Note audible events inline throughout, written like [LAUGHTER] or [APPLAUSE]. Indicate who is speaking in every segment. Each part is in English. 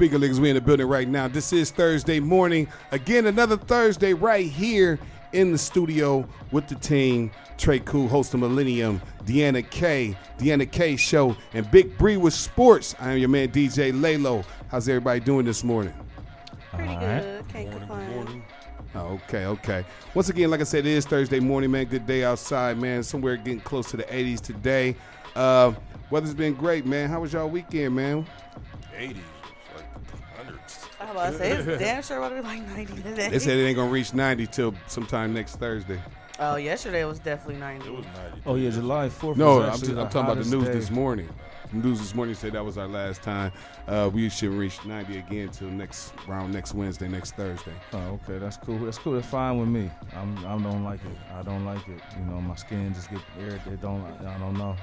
Speaker 1: speaker, niggas. We in the building right now. This is Thursday morning. Again, another Thursday right here in the studio with the team. Tre KuL, host of Millennium, DeAnna Kay, DeAnna Kay Show, and Big Bree with Sports. I am your man DJ Laylo. How's everybody doing this morning?
Speaker 2: Pretty
Speaker 3: All right.
Speaker 2: good. Can't complain.
Speaker 1: Oh, okay, okay. Once again, like I said, it is Thursday morning, man. Good day outside, man. Somewhere getting close to the 80s today. Uh, weather's been great, man. How was y'all weekend, man?
Speaker 3: 80s, like hundreds.
Speaker 2: I was about to say, it's damn sure about to be like 90 today.
Speaker 1: They said it ain't gonna reach 90 till sometime next Thursday.
Speaker 2: oh, yesterday was definitely 90.
Speaker 3: It was 90.
Speaker 4: Oh yeah, July fourth.
Speaker 1: No,
Speaker 4: was
Speaker 1: I'm,
Speaker 4: actually
Speaker 1: just, I'm talking about the news
Speaker 4: day.
Speaker 1: this morning. News this morning said that was our last time. Uh, we should reach 90 again till next round next Wednesday, next Thursday.
Speaker 4: Oh, okay, that's cool. That's cool. That's fine with me. I'm, I don't like it. I don't like it. You know, my skin just get irritated. Don't I don't know.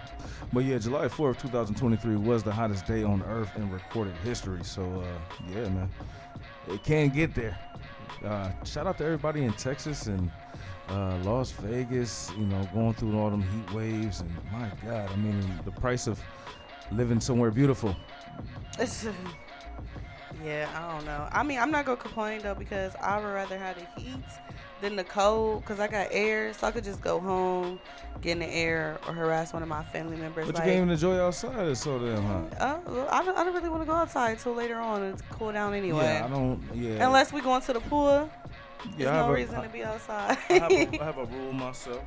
Speaker 4: But yeah, July fourth, 2023 was the hottest day on Earth in recorded history. So uh, yeah, man, it can get there. Uh, shout out to everybody in Texas and uh, Las Vegas. You know, going through all them heat waves and my God, I mean, the price of living somewhere beautiful. [LAUGHS]
Speaker 2: Yeah, I don't know. I mean, I'm not going to complain, though, because I would rather have the heat than the cold because I got air, so I could just go home, get in the air, or harass one of my family members.
Speaker 4: But you can't even enjoy outside. It's so damn hot.
Speaker 2: uh, I, don't, I don't really want to go outside until later on. It's cool down anyway.
Speaker 4: Yeah, I don't. Yeah.
Speaker 2: Unless we going to the pool, there's
Speaker 4: yeah, I have
Speaker 2: no
Speaker 4: a-
Speaker 2: reason
Speaker 4: I-
Speaker 2: to be outside.
Speaker 4: I have, a, I [LAUGHS] have a rule myself.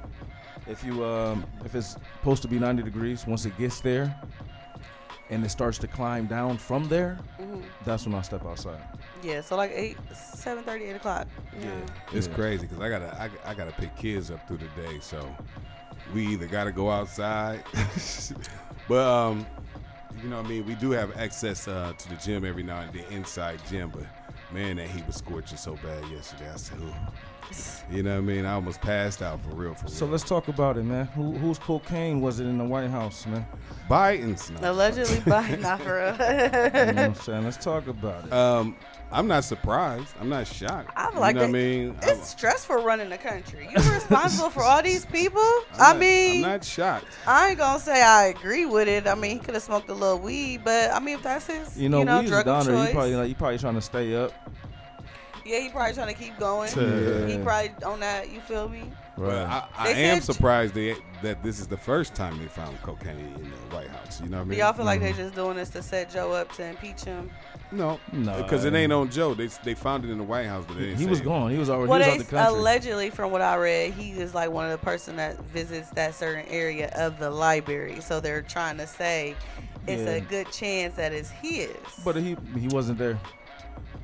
Speaker 4: If you um, if it's supposed to be 90 degrees, once it gets there, and it starts to climb down from there,
Speaker 2: Mhm.
Speaker 4: that's when I step outside.
Speaker 2: Yeah, so like 8, 7 8 o'clock. Yeah.
Speaker 1: It's
Speaker 4: Yeah.
Speaker 1: crazy because I gotta I, I gotta pick kids up through the day, so we either gotta go outside, [LAUGHS] but um, you know what I mean. We do have access uh, to the gym every now and then, inside gym, but man, that heat was scorching so bad yesterday. I said, Ooh. You know what I mean. I almost passed out for real, for real.
Speaker 4: So let's talk about it, man. Who, whose cocaine was it in the White House, man?
Speaker 1: Biden's. No.
Speaker 2: Allegedly by not for real. [LAUGHS]
Speaker 4: You know what I'm saying? Let's talk about it.
Speaker 1: Um, I'm not surprised. I'm not shocked.
Speaker 2: I
Speaker 1: you
Speaker 2: like
Speaker 1: know what I mean.
Speaker 2: It's stressful running the country. You're responsible for all these people.
Speaker 1: I'm
Speaker 2: I
Speaker 1: not-
Speaker 2: mean,
Speaker 1: I'm not shocked.
Speaker 2: I ain't gonna say I agree with it. I mean, he could have smoked a little weed, but I mean, if that's his,
Speaker 4: You know, weed's a
Speaker 2: drug of
Speaker 4: downer.
Speaker 2: choice,
Speaker 4: You probably like you probably trying to stay up.
Speaker 2: Yeah, he probably trying to keep going.
Speaker 4: Yeah.
Speaker 2: He probably on that. You feel me?
Speaker 1: But I, I
Speaker 2: They
Speaker 1: am
Speaker 2: said-
Speaker 1: surprised they, that this is the first time they found cocaine in the White House. You know what I
Speaker 2: Do
Speaker 1: mean?
Speaker 2: y'all feel like
Speaker 4: Mm-hmm.
Speaker 2: they just doing this to set Joe up to impeach him?
Speaker 1: no,
Speaker 4: No,
Speaker 1: because it ain't on Joe. They they found it in the White House, but they didn't
Speaker 4: He
Speaker 1: say
Speaker 4: was
Speaker 1: it.
Speaker 4: gone. He was already
Speaker 2: Well,
Speaker 4: he was out the country.
Speaker 2: allegedly, from what I read, he is like one of the person that visits that certain area of the library. So they're trying to say it's
Speaker 4: Yeah.
Speaker 2: a good chance that it's his.
Speaker 4: but he he wasn't there.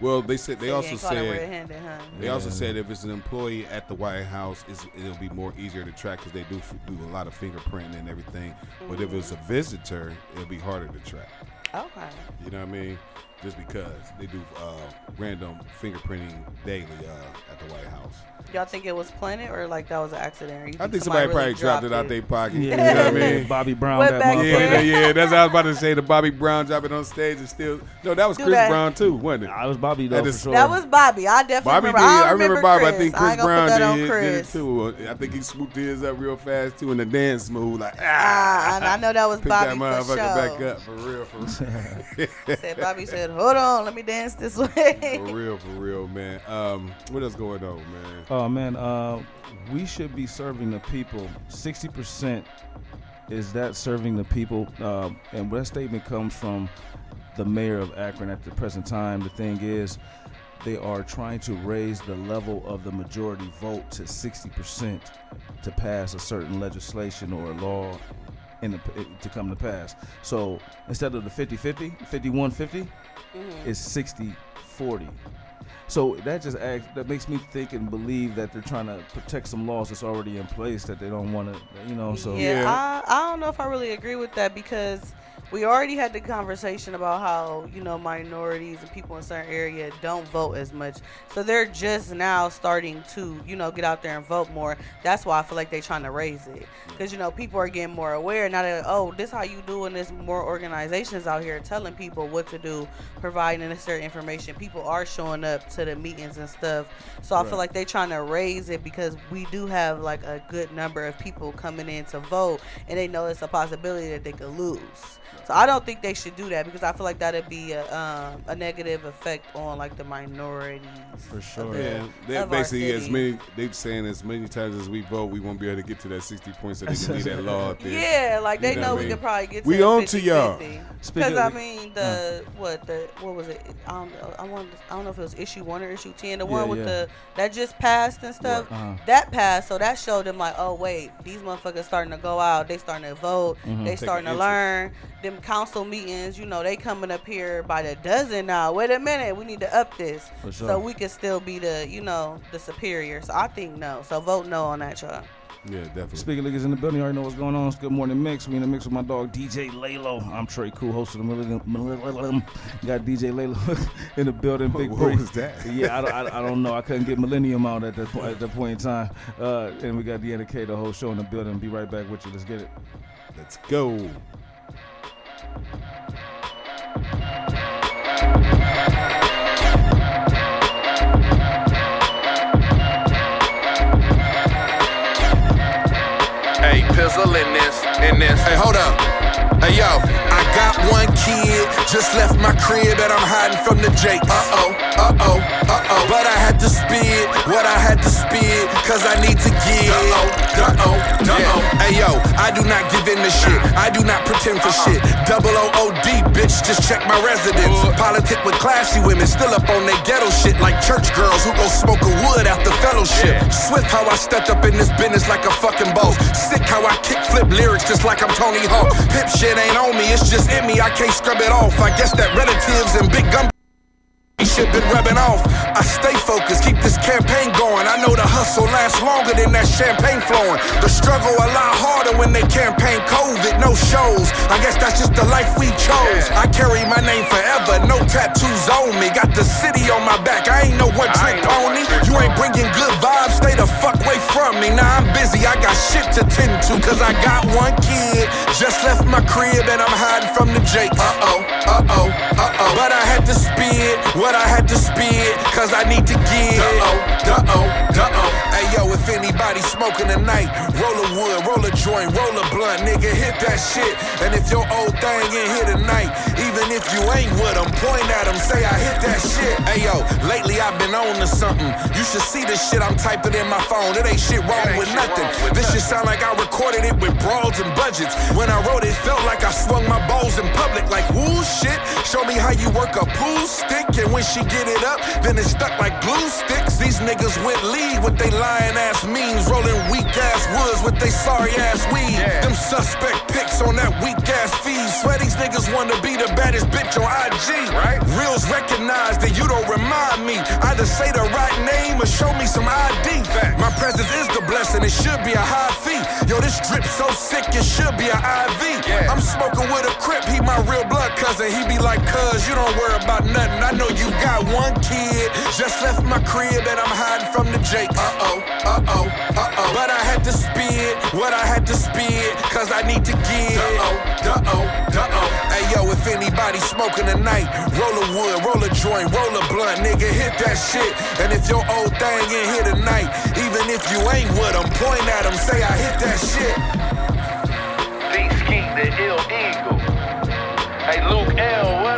Speaker 1: Well, they said they
Speaker 2: So
Speaker 1: also
Speaker 2: ain't caught him
Speaker 1: said
Speaker 2: huh?
Speaker 1: they also said if it's an employee at the White House, it's, it'll be more easier to track because they do f- do a lot of fingerprinting and everything. But if it's a visitor, it'll be harder to track.
Speaker 2: Okay.
Speaker 1: You know what I mean? Just because they do uh, random fingerprinting daily uh, at the White House.
Speaker 2: Y'all think it was planted or like that was an accident? Or you
Speaker 1: I think
Speaker 2: think
Speaker 1: somebody,
Speaker 2: really
Speaker 1: probably dropped it out their pocket.
Speaker 4: Yeah,
Speaker 1: You know what I mean?
Speaker 4: Bobby Brown.
Speaker 2: Went
Speaker 4: that motherfucker.
Speaker 1: Yeah, yeah, that's what I was about to say. The Bobby Brown dropping it on stage and still. No, that was
Speaker 2: Do
Speaker 1: Chris
Speaker 2: that.
Speaker 1: Brown too, wasn't it?
Speaker 4: I was Bobby
Speaker 1: That
Speaker 4: though
Speaker 1: is-
Speaker 4: for sure.
Speaker 2: That was Bobby. I definitely
Speaker 1: Bobby
Speaker 2: remember.
Speaker 1: did.
Speaker 2: I
Speaker 1: I remember Bobby. I think Chris
Speaker 2: ain't gonna
Speaker 1: Brown
Speaker 2: put that on
Speaker 1: did, did it too. I think he swooped his up real fast too in the dance move, like
Speaker 2: Ah,
Speaker 1: ah.
Speaker 2: and I know that was
Speaker 1: Pick
Speaker 2: Bobby
Speaker 1: that
Speaker 2: for
Speaker 1: motherfucker
Speaker 2: sure.
Speaker 1: back up for real, for real, [LAUGHS]
Speaker 2: Said Bobby said, "Hold on, let me dance this [LAUGHS] way."
Speaker 1: for real, for real, man. Um, what else going on, man?
Speaker 4: Oh man, uh, we should be serving the people. Sixty percent is that serving the people, uh, and that statement comes from the mayor of Akron at the present time. The thing is, they are trying to raise the level of the majority vote to sixty percent to pass a certain legislation or a law in the, eh, to come to pass. So instead of the 50-50, 51-50, it's 60-40. So that just acts, that makes me think and believe that they're trying to protect some laws that's already in place that they don't want to, you know. So
Speaker 2: yeah,
Speaker 1: Yeah.
Speaker 2: I, I don't know if I really agree with that because we already had the conversation about how you know minorities and people in certain area don't vote as much. So they're just now starting to you know get out there and vote more. That's why i feel like they're trying to raise it. Because you know people are getting more aware now that oh this how you do and there's more organizations out here telling people what to do providing necessary information. People are showing up to the meetings and stuff. So i feel like they're trying to raise it because we do have like a good number of people coming in to vote. And they know it's a possibility that they could lose So I don't think they should do that because I feel like that'd be a, um, a negative effect on like the minorities.
Speaker 4: For sure.
Speaker 2: the-
Speaker 1: Yeah, they
Speaker 2: of
Speaker 1: basically as
Speaker 2: city.
Speaker 1: many they saying as many times as we vote, we won't be able to get to that sixty points so they can leave that law out there.
Speaker 2: Yeah, like they
Speaker 1: You know
Speaker 2: know
Speaker 1: what I
Speaker 2: we
Speaker 1: mean?
Speaker 2: could probably get to
Speaker 1: We
Speaker 2: the
Speaker 1: on to y'all.
Speaker 2: Because I mean the what the what was it? I don't know. I want I don't know if it was issue one or issue ten. The one with
Speaker 4: yeah.
Speaker 2: the that just passed and stuff.
Speaker 4: Uh-huh.
Speaker 2: That passed, so that showed them like, oh wait, these motherfuckers starting to go out. They starting to vote.
Speaker 4: Mm-hmm.
Speaker 2: They
Speaker 1: Take
Speaker 2: starting to learn. Them council meetings, you know, they coming up here by the dozen now. Wait a minute, we need to up this
Speaker 4: For sure.
Speaker 2: so we can still be the you know the superior. So I think no. So vote no on that, y'all.
Speaker 1: Yeah, definitely.
Speaker 4: Speaking of niggas in the building, you already know what's going on. It's Good Morning Mix. We in the mix with my dog DJ Laylo. I'm Tre KuL, host of the Millennium. Millennium. Got DJ Laylo [LAUGHS] in the building. Big
Speaker 1: What
Speaker 4: Bree.
Speaker 1: was that?
Speaker 4: Yeah, I don't, I, I don't know. I couldn't get Millennium out at that point, at that point in time. Uh, and we got DeAnna Kay, the whole show in the building. Be right back with you. Let's get it.
Speaker 1: Let's go.
Speaker 3: Hey, pizzle in this, in this.
Speaker 5: Hey, hold up. Hey, yo, I got one kid, just left my crib and I'm hiding from the Jakes. Uh oh, uh oh, uh oh. But I had to spit what I had to spit, cause I need to give. Uh oh, uh oh, uh oh. Hey, yo, I do not give in to shit. I do not pretend for shit. Double O O D, bitch, just check my residence. Politic with classy women, still up on their ghetto shit, like church girls who go smoke a wood after fellowship. Swift how I stepped up in this business like a fucking boss. Sick how I kick flip lyrics just like I'm Tony Hawk. Pip shit ain't on me, it's just in me, I can't scrub it off. I guess that relatives and big gum. Shit been rubbing off. I stay focused, keep this campaign going. I know the hustle lasts longer than that champagne flowing. The struggle a lot harder when they campaign COVID, no shows. I guess that's just the life we chose. I carry my name forever, no tattoos on me. Got the city on my back, I ain't no one trick pony. You ain't bringing good vibes, from me. Now I'm busy, I got shit to tend to, cause I got one kid. Just left my crib and I'm hiding from the Jakes. Uh oh, uh oh, uh oh. But I had to spit what I had to spit, cause I need to give. Uh oh, uh oh, uh oh. Hey yo, if anybody smoking tonight, roll a wood, roll a joint, roll a blunt, nigga, hit that shit. And if your old thing in here tonight, even if you ain't with them, point at them, say I hit that shit. Hey yo, lately I've been on to something. You should see this shit I'm typing in my phone. It ain't shit wrong with nothing. This shit sound like I recorded it with brawls and budgets. When I wrote it, felt like I swung my balls in public, like woo shit. Show me how you work a pool stick, and when she get it up, then it's stuck like glue sticks. These niggas went lead with they lying ass memes, rolling weak ass woods with they sorry ass weed. Them suspect pics on that weak ass feed. Swear these niggas wanna be the baddest bitch on IG. Right? Reals recognize that you don't remind me. Either say the right name or show me some ID. Fact. My presence is the blessing, it should be a high fee. Yo, this drip so sick, it should be an IV. I'm smoking with a crip, he my real blood cousin. He be like, cuz, you don't worry about nothing. I know you got one kid. Just left my crib and I'm hiding from the Jakes. Uh oh, uh oh, uh oh. But I had to spit what I had to spit, cause I need to give. Uh smoking tonight, roll a wood, roll a joint, roll a blunt, nigga, hit that shit. And if your old thing ain't here tonight, even if you ain't with them, point at them, say I hit that shit.
Speaker 3: Beast King, the ill eagle. Hey, Luke L,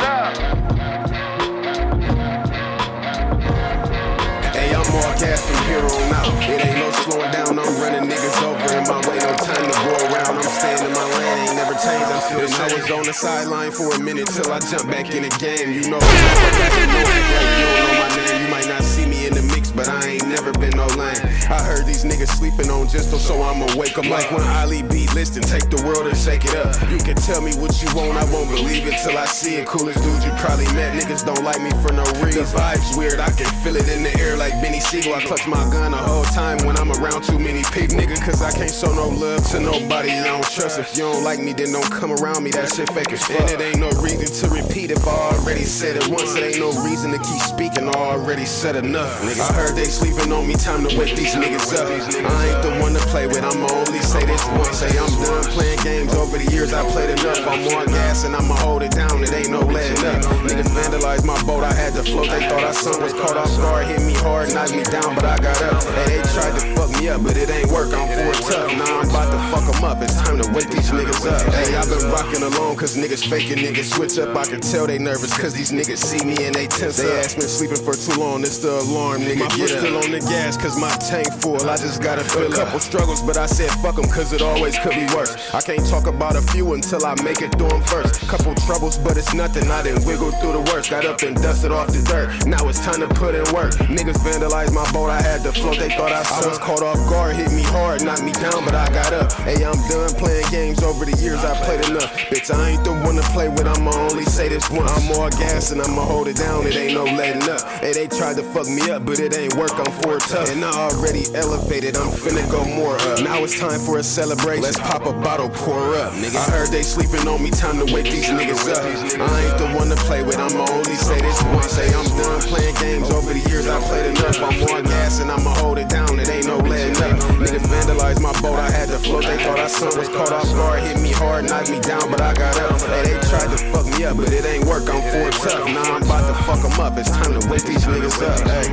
Speaker 6: was on the sideline for a minute till I jump back in the game. You know, [LAUGHS] you don't know my name. You might not see me in the mix, but I ain't never been no lame. I heard these niggas sleeping on just so I'm awake. I'm like when Ali B listen, take the world and shake it up. You can tell me what you want, I won't believe it till I see it. Coolest dude you probably met. Niggas don't like me for no reason. The vibe's weird, I can feel it in the air like Benny Siegel. I clutch my gun the whole time when I'm around too many people. Nigga, cause I can't show no love to nobody I don't trust. If you don't like me, then don't come around me. That shit fake as fuck. And it ain't no reason to repeat if I already said it once. It ain't no reason to keep speaking. I already said enough. Nigga, I heard they sleeping on me. Time to wake these niggas up. I ain't the one to play with. I'ma only say this once. Say I'm done playing games over the years. I played enough. I'm on gas and I'ma hold it down. It ain't no letting up. Nigga, Niggas vandalized my boat, I had to float. They thought I sunk, was caught off guard, hit me hard, knocked me down, but I got up. And they tried to up, but it ain't work. I'm for tough. Now I'm about to fuck them up. It's time to wake these niggas up. Hey, I've been rocking alone, cause niggas faking niggas switch up. I can tell they nervous, cause these niggas see me and they tense They asked been sleeping for too long, it's the alarm, nigga. My foot still on the gas, cause my tank full. I just gotta fill a couple struggles, but I said fuck them, cause it always could be worse. I can't talk about a few until I make it through them first. Couple troubles, but it's nothing. I didn't wiggle through the worst. Got up and dusted off the dirt. Now it's time to put in work. Niggas vandalized my boat, I had to float. They thought I, I was caught off guard, hit me hard, knocked me down, but I got up. Hey, I'm done playing games over the years. I played enough. Bitch, I ain't the one to play with. I'ma only say this once. I'm more gas and I'ma hold it down. It ain't no letting up. Hey, they tried to fuck me up, but it ain't work. I'm for tough. And I already elevated. I'm finna go more up. Now it's time for a celebration. Let's pop a bottle, pour up, nigga. I heard they sleeping on me. Time to wake these niggas up. I ain't the one to play with. I'ma only say this once. Say I'm done playing games over the years. I played enough. I'm more gas and I'ma hold it down. It ain't no Niggas vandalized my boat. I had to float. They thought I sunk. Was caught off guard. Hit me hard, knocked me down, but I got up. Hey, they tried to fuck me up, but it ain't work. I'm for tough. Now I'm about to fuck them up. It's time to wake these niggas up. Hey.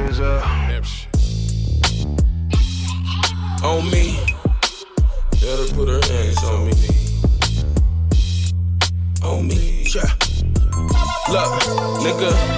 Speaker 5: on me. Let her put her hands on me. On me, yeah. Look, nigga.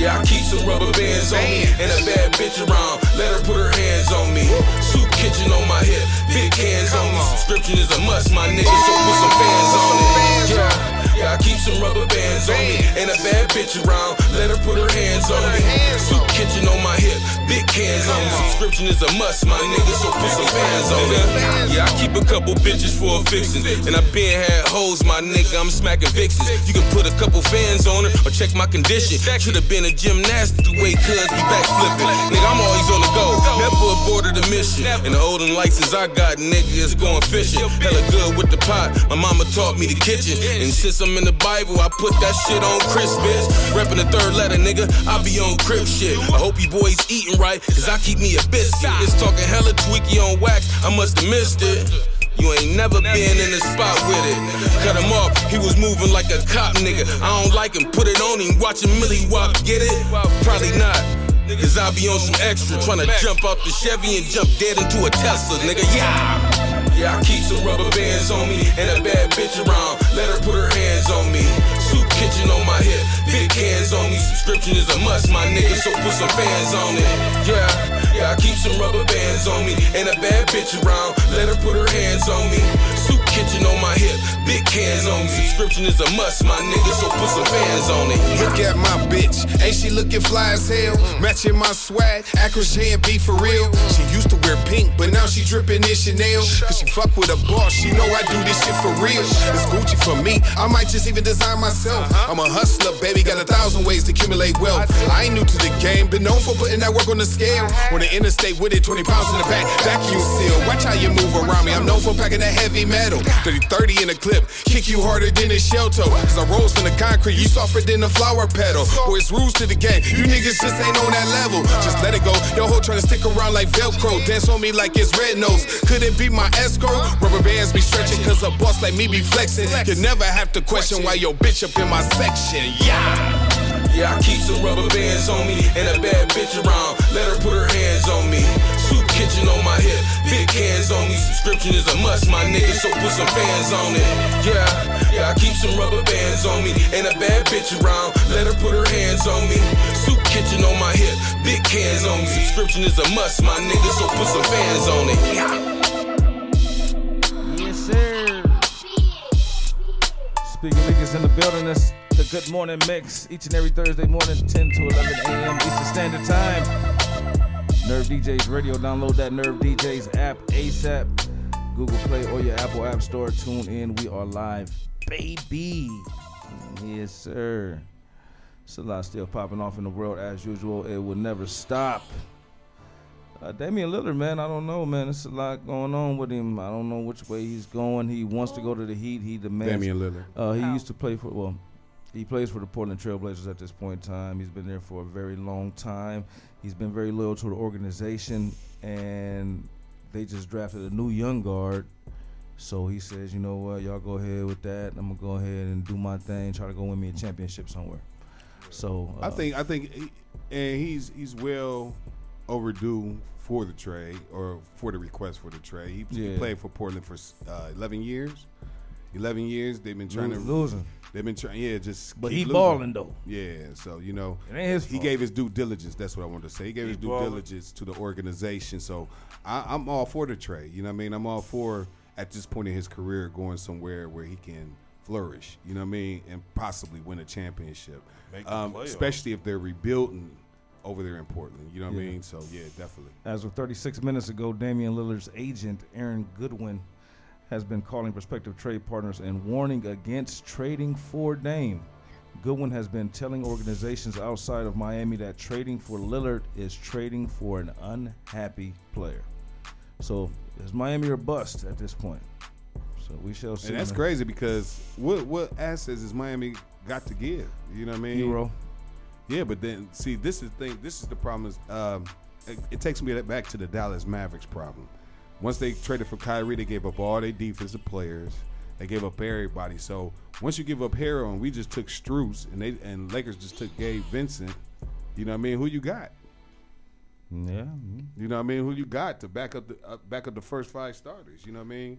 Speaker 5: Yeah, I keep some rubber bands on me and a bad bitch around. Let her put her hands on me. Soup kitchen on my hip, big hands on me. Subscription is a must, my nigga, so put some fans on it. Yeah. Yeah, I keep some rubber bands on me and a bad bitch around. Let her put her hands on me. Soup kitchen on my hip, big cans on me. Subscription is a must, my nigga, so put some fans on it. Yeah, I keep a couple bitches for a fixin', and I been had hoes, my nigga. I'm smacking vixens. You can put a couple fans on her or check my condition. Should've been a gymnast the way cuz be back flipping. Nigga, I'm always on the go, never aborted a mission. And the olden license I got, nigga, is going fishing. Hella good with the pot. My mama taught me the kitchen, and since I'm in the Bible, I put that shit on Christmas. Reppin' the third letter, nigga. I be on crib shit. I hope you boys eating right, cause I keep me a biscuit. It's talking hella tweaky on wax, I must have missed it. You ain't never been in the spot with it. Cut him off, he was moving like a cop nigga. I don't like him, put it on him, watch him Millie walk, get it? Probably not. Cause I be on some extra, tryna jump out the Chevy and jump dead into a Tesla, nigga. Yeah. Yeah, I keep some rubber bands on me and a bad bitch around. Let her put her hands on me. Soup kitchen on my hip, big hands on me. Subscription is a must, my nigga, so put some fans on it. Yeah, yeah, I keep some rubber bands on me and a bad bitch around. Let her put her hands on me. Soup kitchen on hands on me. Subscription is a must, my nigga, so put some fans on it.
Speaker 6: Look at my bitch, ain't she looking fly as hell? Matching my swag, Acura J&B for real. She used to wear pink, but now she dripping in Chanel. Cause she fuck with a boss, she know I do this shit for real. It's Gucci for me, I might just even design myself. I'm a hustler, baby, got a thousand ways to accumulate wealth. I ain't new to the game, been known for putting that work on the scale. On the interstate with it, 20 pounds in the back, vacuum seal. Watch how you move around me, I'm known for packing that heavy metal. 30 30 in a clip, kick you harder than a shell toe. Cause I rose from the concrete, you softer than a flower petal. Boy, it's rules to the game, you niggas just ain't on that level. Just let it go, your hoe trying to stick around like Velcro. Dance on me like it's red nose. Could it be my escrow? Rubber bands be stretching, cause a boss like me be flexing. You never have to question why your bitch up in my section. Yeah!
Speaker 5: Yeah, I keep some rubber bands on me and a bad bitch around. Let her put her hands on me. Kitchen on my hip, big hands on me. Subscription is a must, my nigga, so put some fans on it. Yeah, yeah, I keep some rubber bands on me and a bad bitch around. Let her put her hands on me. Soup kitchen on my hip, big hands on me. Subscription is a must, my nigga, so put some fans on it. Yeah.
Speaker 4: Yes, sir. Speaking niggas in the building, that's the Good Morning Mix. Each and every Thursday morning, 10 to 11 a.m. Eastern Standard Time. Nerve DJs Radio. Download that Nerve DJs app ASAP. Google Play or your Apple App Store. Tune in. We are live, baby. Yes, sir. It's a lot still popping off in the world as usual. It will never stop. Uh, Damian Lillard, man, I don't know, man. It's a lot going on with him. I don't know which way he's going. He wants to go to the Heat. He demands.
Speaker 1: Damian Lillard.
Speaker 4: Uh, he used to play for well, he plays for the Portland Trailblazers at this point in time. He's been there for a very long time. He's been very loyal to the organization, and they just drafted a new young guard. So he says, you know what, y'all go ahead with that. I'm gonna go ahead and do my thing, try to go win me a championship somewhere. So uh,
Speaker 1: I think I think, he, and he's he's well overdue for the trade or for the request for the trade. He, he played for Portland for uh, eleven years. Eleven years they've been trying to
Speaker 4: losing,
Speaker 1: They've been trying, yeah, just.
Speaker 4: but
Speaker 1: keep
Speaker 4: he
Speaker 1: losing.
Speaker 4: balling though.
Speaker 1: Yeah, so you know,
Speaker 4: It ain't his
Speaker 1: he gave his due diligence. That's what I wanted to say. He gave
Speaker 7: He
Speaker 1: his due
Speaker 7: balling.
Speaker 1: diligence to the organization. So I, I'm all for the trade. You know what I mean? I'm all for at this point in his career going somewhere where he can flourish. You know what I mean? And possibly win a championship.
Speaker 7: Make
Speaker 1: Um,
Speaker 7: playoffs.
Speaker 1: especially if they're rebuilding over there in Portland. You know what I mean? So yeah, definitely.
Speaker 4: As of 36 minutes ago, Damian Lillard's agent, Aaron Goodwin, has been calling prospective trade partners and warning against trading for Dame. Goodwin has been telling organizations outside of Miami that trading for Lillard is trading for an unhappy player. So, is Miami or bust at this point? So we shall see.
Speaker 1: And that's crazy because what what assets is Miami got to give? You know what I mean?
Speaker 4: Herro.
Speaker 1: Yeah, but then see, this is the thing. This is the problem. Is um, it, it takes me back to the Dallas Mavericks problem. Once they traded for Kyrie, they gave up all their defensive players. They gave up everybody. So once you give up Herro, and we just took Strus, and they and Lakers just took Gabe Vincent. You know what I mean? Who you got?
Speaker 4: Yeah.
Speaker 1: You know what I mean? Who you got to back up the uh, back up the first five starters? You know what I mean?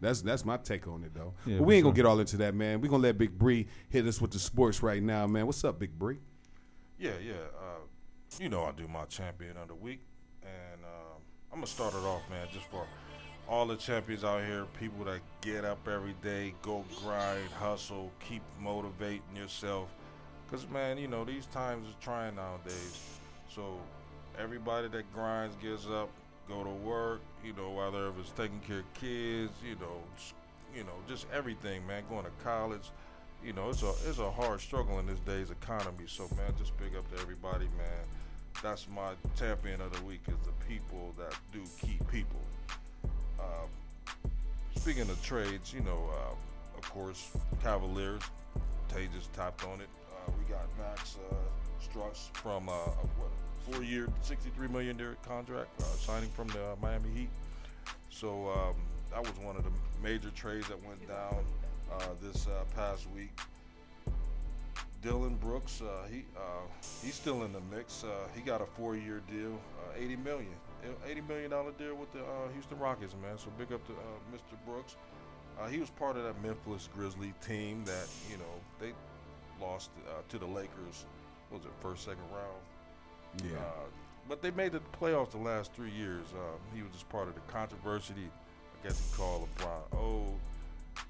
Speaker 1: That's that's my take on it though.
Speaker 4: Yeah,
Speaker 1: but we ain't gonna
Speaker 4: sure.
Speaker 1: get all into that, man. We gonna let Big Bree hit us with the sports right now, man. What's up, Big Bree?
Speaker 7: Yeah, yeah. Uh, you know I do my champion of the week, and I'm gonna start it off, man, just for all the champions out here, people that get up every day, go grind, hustle, keep motivating yourself. Cause man, you know these times are trying nowadays. So everybody that grinds, gets up, go to work. You know whether if it's taking care of kids, you know, you know, just everything, man. Going to college, you know, it's a it's a hard struggle in this day's economy. So man, just big up to everybody, man. That's my champion of the week is the people that do keep people. Um, speaking of trades, you know, uh, of course, Cavaliers. Tay just tapped on it. Uh, we got Max uh, Strus from uh, a what four-year, sixty-three million dollar contract uh, signing from the uh, Miami Heat. So um, that was one of the major trades that went down uh, this past week. Dillon Brooks, uh, he uh, he's still in the mix. Uh, he got a four-year deal, uh, eighty million, eighty million dollar deal with the uh, Houston Rockets, man. So big up to uh, Mr. Brooks. Uh, he was part of that Memphis Grizzly team that you know they lost uh, to the Lakers. what was it first, second round?
Speaker 1: Yeah.
Speaker 7: Uh, but they made the playoffs the last three years. Um, he was just part of the controversy. I guess he called LeBron old.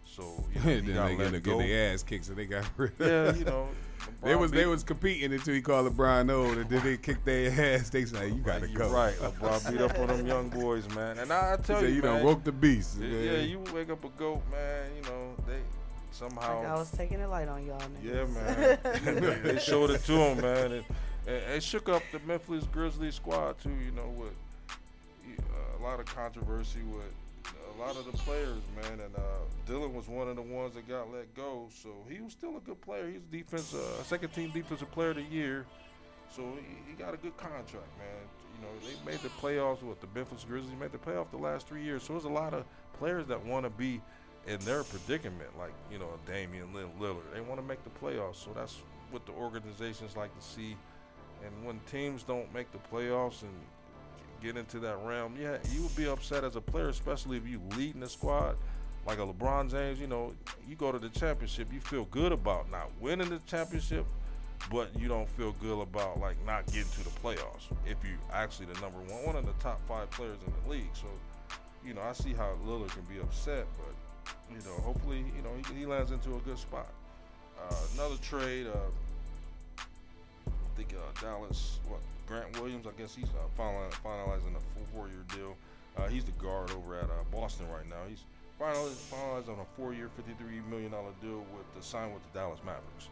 Speaker 7: So you know, [LAUGHS] he
Speaker 1: then
Speaker 7: got
Speaker 1: they
Speaker 7: let
Speaker 1: get their ass kicked, so they got [LAUGHS] rid of
Speaker 7: Yeah, you know. [LAUGHS]
Speaker 1: They
Speaker 7: LeBron
Speaker 1: was they was competing until he called LeBron old, and then they kicked their ass. They said, "You gotta
Speaker 7: You're
Speaker 1: go."
Speaker 7: right. LeBron beat up on them young boys, man. And I, I
Speaker 1: He
Speaker 7: tell
Speaker 1: said,
Speaker 7: you,
Speaker 1: "You
Speaker 7: man,
Speaker 1: done woke the beast."
Speaker 7: yeah,
Speaker 1: man.
Speaker 7: yeah, you wake up a goat, man. You know they somehow.
Speaker 2: Like I was taking it light on y'all.
Speaker 7: Man.
Speaker 2: Yeah,
Speaker 7: man. they showed it to him, man. And, and it shook up the Memphis Grizzlies squad too. You know, with uh, a lot of controversy with a lot of the players, man. And uh, Dylan was one of the ones that got let go, so he was still a good player. He's defense, uh, second team defensive player of the year. So he, he got a good contract, man. You know, they made the playoffs with the Memphis Grizzlies. Made the playoff the last three years. So there's a lot of players that want to be in their predicament, like you know Damian Lillard. They want to make the playoffs. So that's what the organizations like to see. And when teams don't make the playoffs and get into that realm, yeah, you would be upset as a player, especially if you leading the squad. Like a LeBron James, you know, you go to the championship, you feel good about not winning the championship, but you don't feel good about like not getting to the playoffs if you actually the number one, one of the top five players in the league. So, you know, I see how Lillard can be upset, but you know, hopefully, you know, he, he lands into a good spot. Uh, another trade, uh, I think uh, Dallas, what Grant Williams, I guess he's uh, finalizing a four-year deal. Uh, he's the guard over at uh, Boston right now. He's finalized, on a four-year, fifty-three million dollar deal with the sign with the Dallas Mavericks.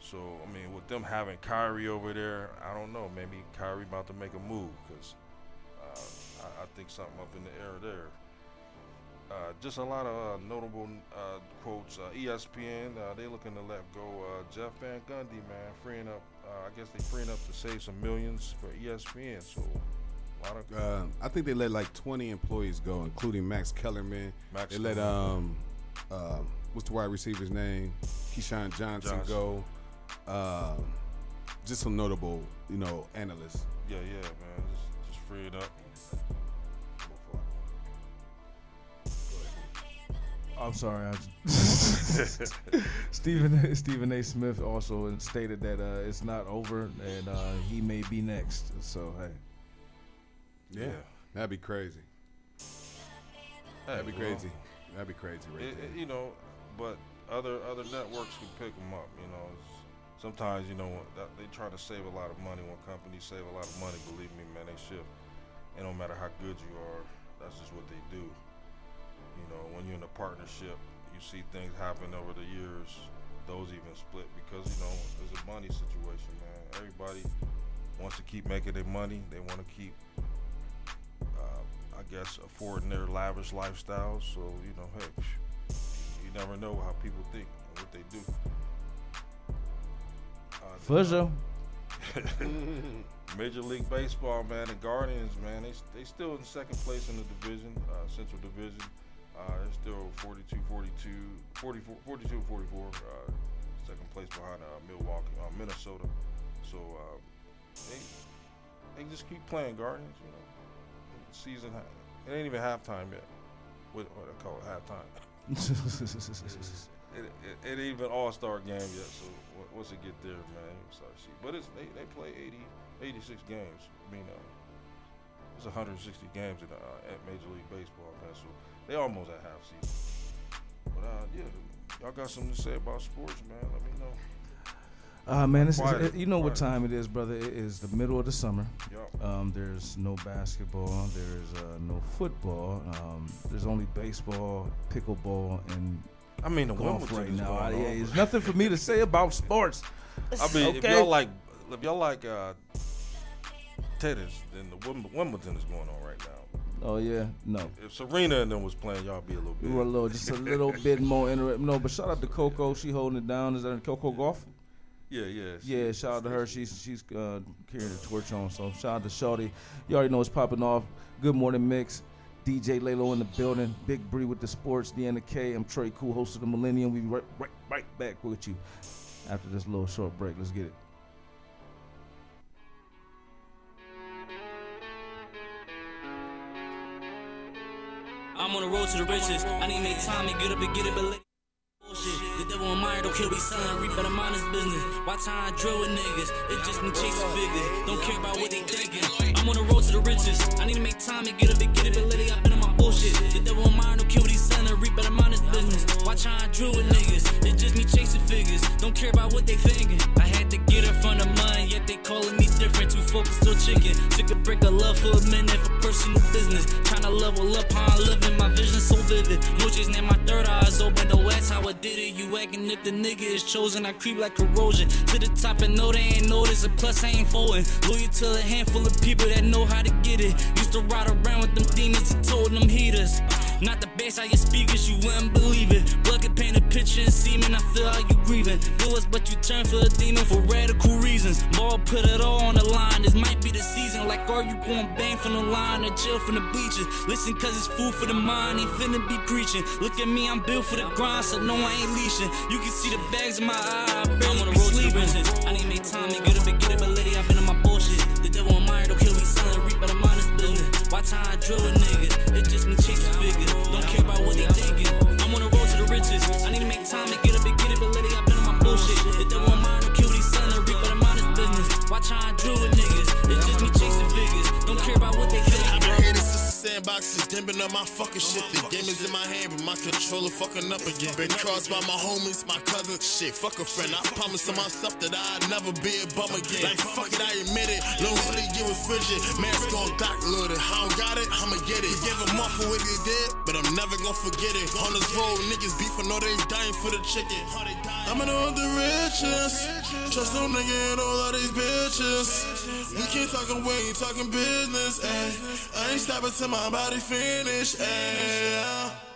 Speaker 7: So I mean, with them having Kyrie over there, I don't know. Maybe Kyrie about to make a move because uh, I, I think something up in the air there. Uh, just a lot of uh, notable uh, quotes. Uh, ESPN, uh, they looking to let go uh, Jeff Van Gundy, man, freeing up. Uh, I guess they freeing up to save some millions for ESPN. So a lot of
Speaker 1: Uh, I think they let like 20 employees go, including Max Kellerman.
Speaker 7: Max
Speaker 1: they let um, um, what's the wide receiver's name? Keyshawn Johnson, go. uh, just some notable, you know, analysts.
Speaker 7: Yeah, yeah, man. Just, just free it up.
Speaker 4: I'm sorry. I [LAUGHS] Stephen Stephen A. Smith also stated that uh, it's not over and uh, he may be next. So hey,
Speaker 1: Yeah,
Speaker 7: Yeah.
Speaker 1: that'd be crazy. That'd be
Speaker 7: well,
Speaker 1: crazy. That'd be crazy, right
Speaker 7: It,
Speaker 1: there.
Speaker 7: you know, but other other networks can pick them up. You know, It's- sometimes you know that they try to save a lot of money. When companies save a lot of money, believe me, man, they shift. And no matter how good you are, that's just what they do. You know, when you're in a partnership, you see things happen over the years. Those even split because you know it's a money situation, man. Everybody wants to keep making their money. They want to keep uh, I guess, affording their lavish lifestyles. So, you know, hey, you never know how people think and what they do. Uh,
Speaker 4: for sure. [LAUGHS]
Speaker 7: Major League Baseball, man, the Guardians, man, they they still in second place in the division, uh, Central Division. Uh, they're still 42, 42, 44, 42, 44, uh, second place behind uh, Milwaukee, uh, Minnesota. So uh, they they just keep playing Guardians, you know. Season, it ain't even halftime yet. What, what I call it halftime. [LAUGHS] It, it, it ain't even All Star game yet, so once it get there, man, start see. But it's they, they play 80, 86 games. I mean, uh, it's 160 games in uh, at Major League Baseball, man. So they almost at half season. But uh, yeah, y'all got something to say about sports, man? Let me know.
Speaker 4: Uh, man, it's,
Speaker 7: Quiet,
Speaker 4: it- you know what time it is, brother. It is the middle of the summer.
Speaker 7: Yup.
Speaker 4: Um, there's no basketball. There's uh, no football. Um, there's only baseball, pickleball, and
Speaker 7: I mean, the
Speaker 4: golf
Speaker 7: Wimbledon
Speaker 4: right
Speaker 7: is
Speaker 4: now.
Speaker 7: going
Speaker 4: I,
Speaker 7: on.
Speaker 4: yeah, there's nothing for me to say about sports. [LAUGHS]
Speaker 7: I mean, if y'all like, if y'all like uh, tennis, then the Wimbledon is going on right now.
Speaker 4: Oh yeah, no.
Speaker 7: If Serena and them was playing, y'all be a little bit.
Speaker 4: We were a little, just a little [LAUGHS] bit more interested. No, but shout out to Coco. She holding it down. Is that Coco Gauff?
Speaker 7: Yeah, yeah.
Speaker 4: Yeah, shout out to her. She's she's uh, carrying the torch on. So shout out to Shorty. You already know it's popping off. Good morning mix. DJ Laylo in the building. Big Bree with the sports. DeAnna Kay. I'm Tre KuL, host of the Millennium. We be right, right, right back with you after this little short break. Let's get it.
Speaker 8: I'm on the road to the riches. I need to make time and get up and get it, but let bullshit. The devil in mind don't kill, we selling, reap better mind his business. Why how I drill with niggas. It just me chasing figures. Don't care about what they thinking. I'm on the road to the riches. I need to make time and get up and get it, but lately I've been on my bullshit. The devil in mind don't kill, what he's selling, reap better mind his business. Why how I drill with niggas. It just me chasing figures. Don't care about what they thinking. I had to get her from the mine, yet they calling focused on chicken. Took a break love for a minute for personal business. Trying to level up how I'm living. My vision so vivid. Chasing and my third eye's open. The that's how I did it. You acting if the nigga is chosen. I creep like corrosion. To the top and know they ain't noticed. And plus I ain't folding. Loyal to a handful of people that know how to get it. Used to ride around with them demons and told them heaters. Not the bass how you speakers, you wouldn't believe it. Blood can paint a picture and semen, I feel how you grieving. Do us, but you turn for a demon for radical reasons. Ball put it all on the line, this might be the season. Like, are you going bang from the line or chill from the bleachers? Listen, cause it's food for the mind, ain't finna be preaching. Look at me, I'm built for the grind, so no, I ain't leashing. You can see the bags in my eye, I barely I'm on the road to sleeping. I need to make time up and get it, but lady, I've Watch how I drill with niggas. It just me chasing figures. Don't care about what they thinking. I'm on the road to the riches. I need to make time and get up and get it, but lady, I've been on my bullshit. The devil in mind don't kill these selling, reap better mind his business. Watch how I drill with niggas.
Speaker 9: Sandboxes, dipping up my fucking shit. The game is in my hand, but my controller fucking up again. Been crossed by my homies, my cousin. Shit, fuck a friend. I promised to myself that I'd never be a bum again. Like fuck it, I admit it. Little hoodie, give it frigid. Mask on dock loaded. I don't got it, I'ma get it. Give them off for what they did, but I'm never gonna forget it. On this road, niggas beefing, know they dying for the chicken. I'm in all the riches. Trust no nigga and all of these bitches. We can't talk away, ain't talking business. Ay. I ain't stopping till my body finish. Ay.